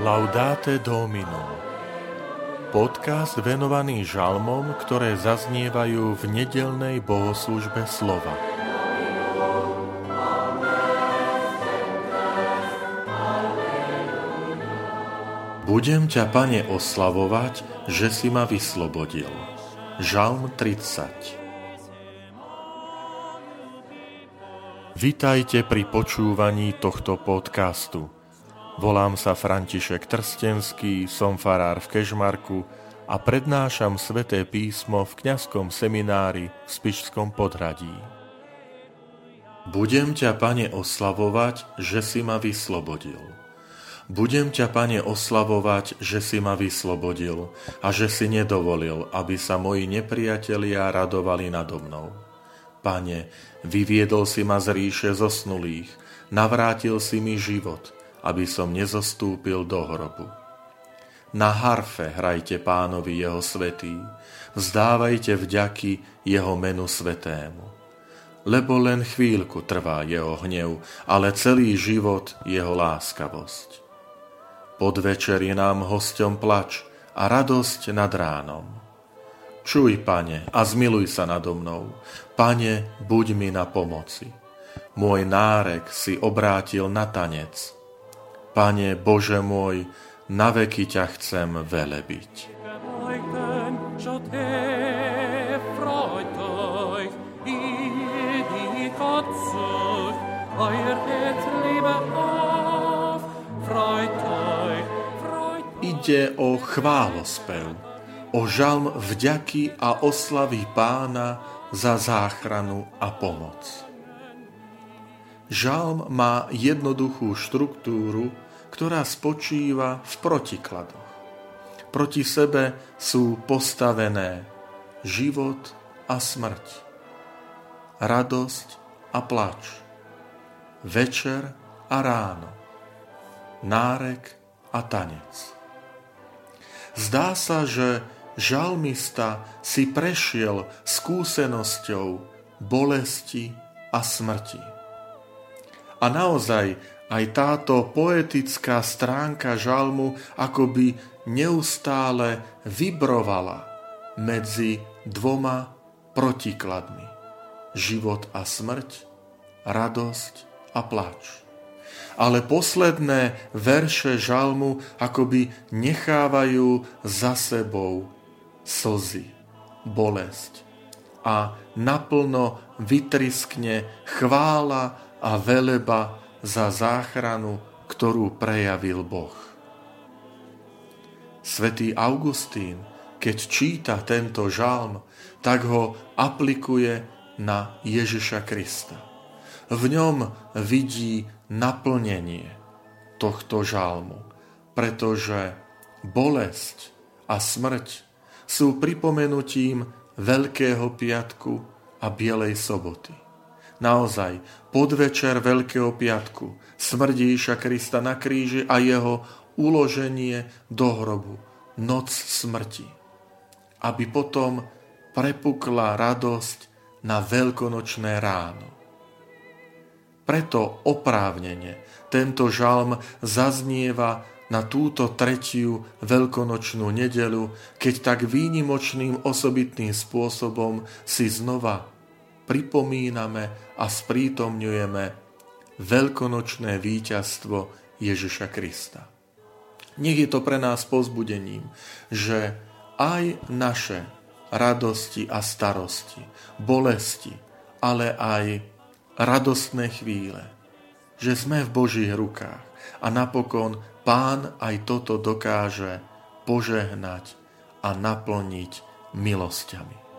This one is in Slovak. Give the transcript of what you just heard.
Laudate Domino Podcast venovaný žalmom, ktoré zaznievajú v nedelnej bohoslužbe slova. Budem ťa, Pane, oslavovať, že si ma vyslobodil. Žalm 30 Vitajte pri počúvaní tohto podcastu. Volám sa František Trstenský, som farár v Kežmarku a prednášam sveté písmo v kňazskom seminári v Spišskom podhradí. Budem ťa, Pane, oslavovať, že si ma vyslobodil. Budem ťa, Pane, oslavovať, že si ma vyslobodil a že si nedovolil, aby sa moji nepriatelia radovali nado mnou. Pane, vyviedol si ma z ríše zosnulých, navrátil si mi život – aby som nezostúpil do hrobu. Na harfe hrajte pánovi jeho svetý, vzdávajte vďaky jeho menu svetému. Lebo len chvíľku trvá jeho hnev, ale celý život jeho láskavosť. Podvečer je nám hosťom plač a radosť nad ránom. Čuj, pane, a zmiluj sa nado mnou. Pane, buď mi na pomoci. Môj nárek si obrátil na tanec – Pane Bože môj, na veky ťa chcem velebiť. Ide o chválospev, o žalm vďaky a oslavy pána za záchranu a pomoc. Žalm má jednoduchú štruktúru, ktorá spočíva v protikladoch. Proti sebe sú postavené život a smrť, radosť a plač, večer a ráno, nárek a tanec. Zdá sa, že žalmista si prešiel skúsenosťou bolesti a smrti. A naozaj aj táto poetická stránka žalmu akoby neustále vibrovala medzi dvoma protikladmi. Život a smrť, radosť a plač. Ale posledné verše žalmu akoby nechávajú za sebou slzy, bolesť a naplno vytriskne chvála a veleba za záchranu, ktorú prejavil Boh. Svetý Augustín, keď číta tento žalm, tak ho aplikuje na Ježiša Krista. V ňom vidí naplnenie tohto žalmu, pretože bolesť a smrť sú pripomenutím Veľkého piatku a Bielej soboty. Naozaj, podvečer Veľkého piatku, smrdíša Krista na kríži a jeho uloženie do hrobu, noc smrti. Aby potom prepukla radosť na veľkonočné ráno. Preto oprávnene tento žalm zaznieva na túto tretiu veľkonočnú nedelu, keď tak výnimočným osobitným spôsobom si znova pripomíname a sprítomňujeme veľkonočné víťazstvo Ježiša Krista. Nech je to pre nás pozbudením, že aj naše radosti a starosti, bolesti, ale aj radostné chvíle, že sme v Božích rukách a napokon Pán aj toto dokáže požehnať a naplniť milosťami.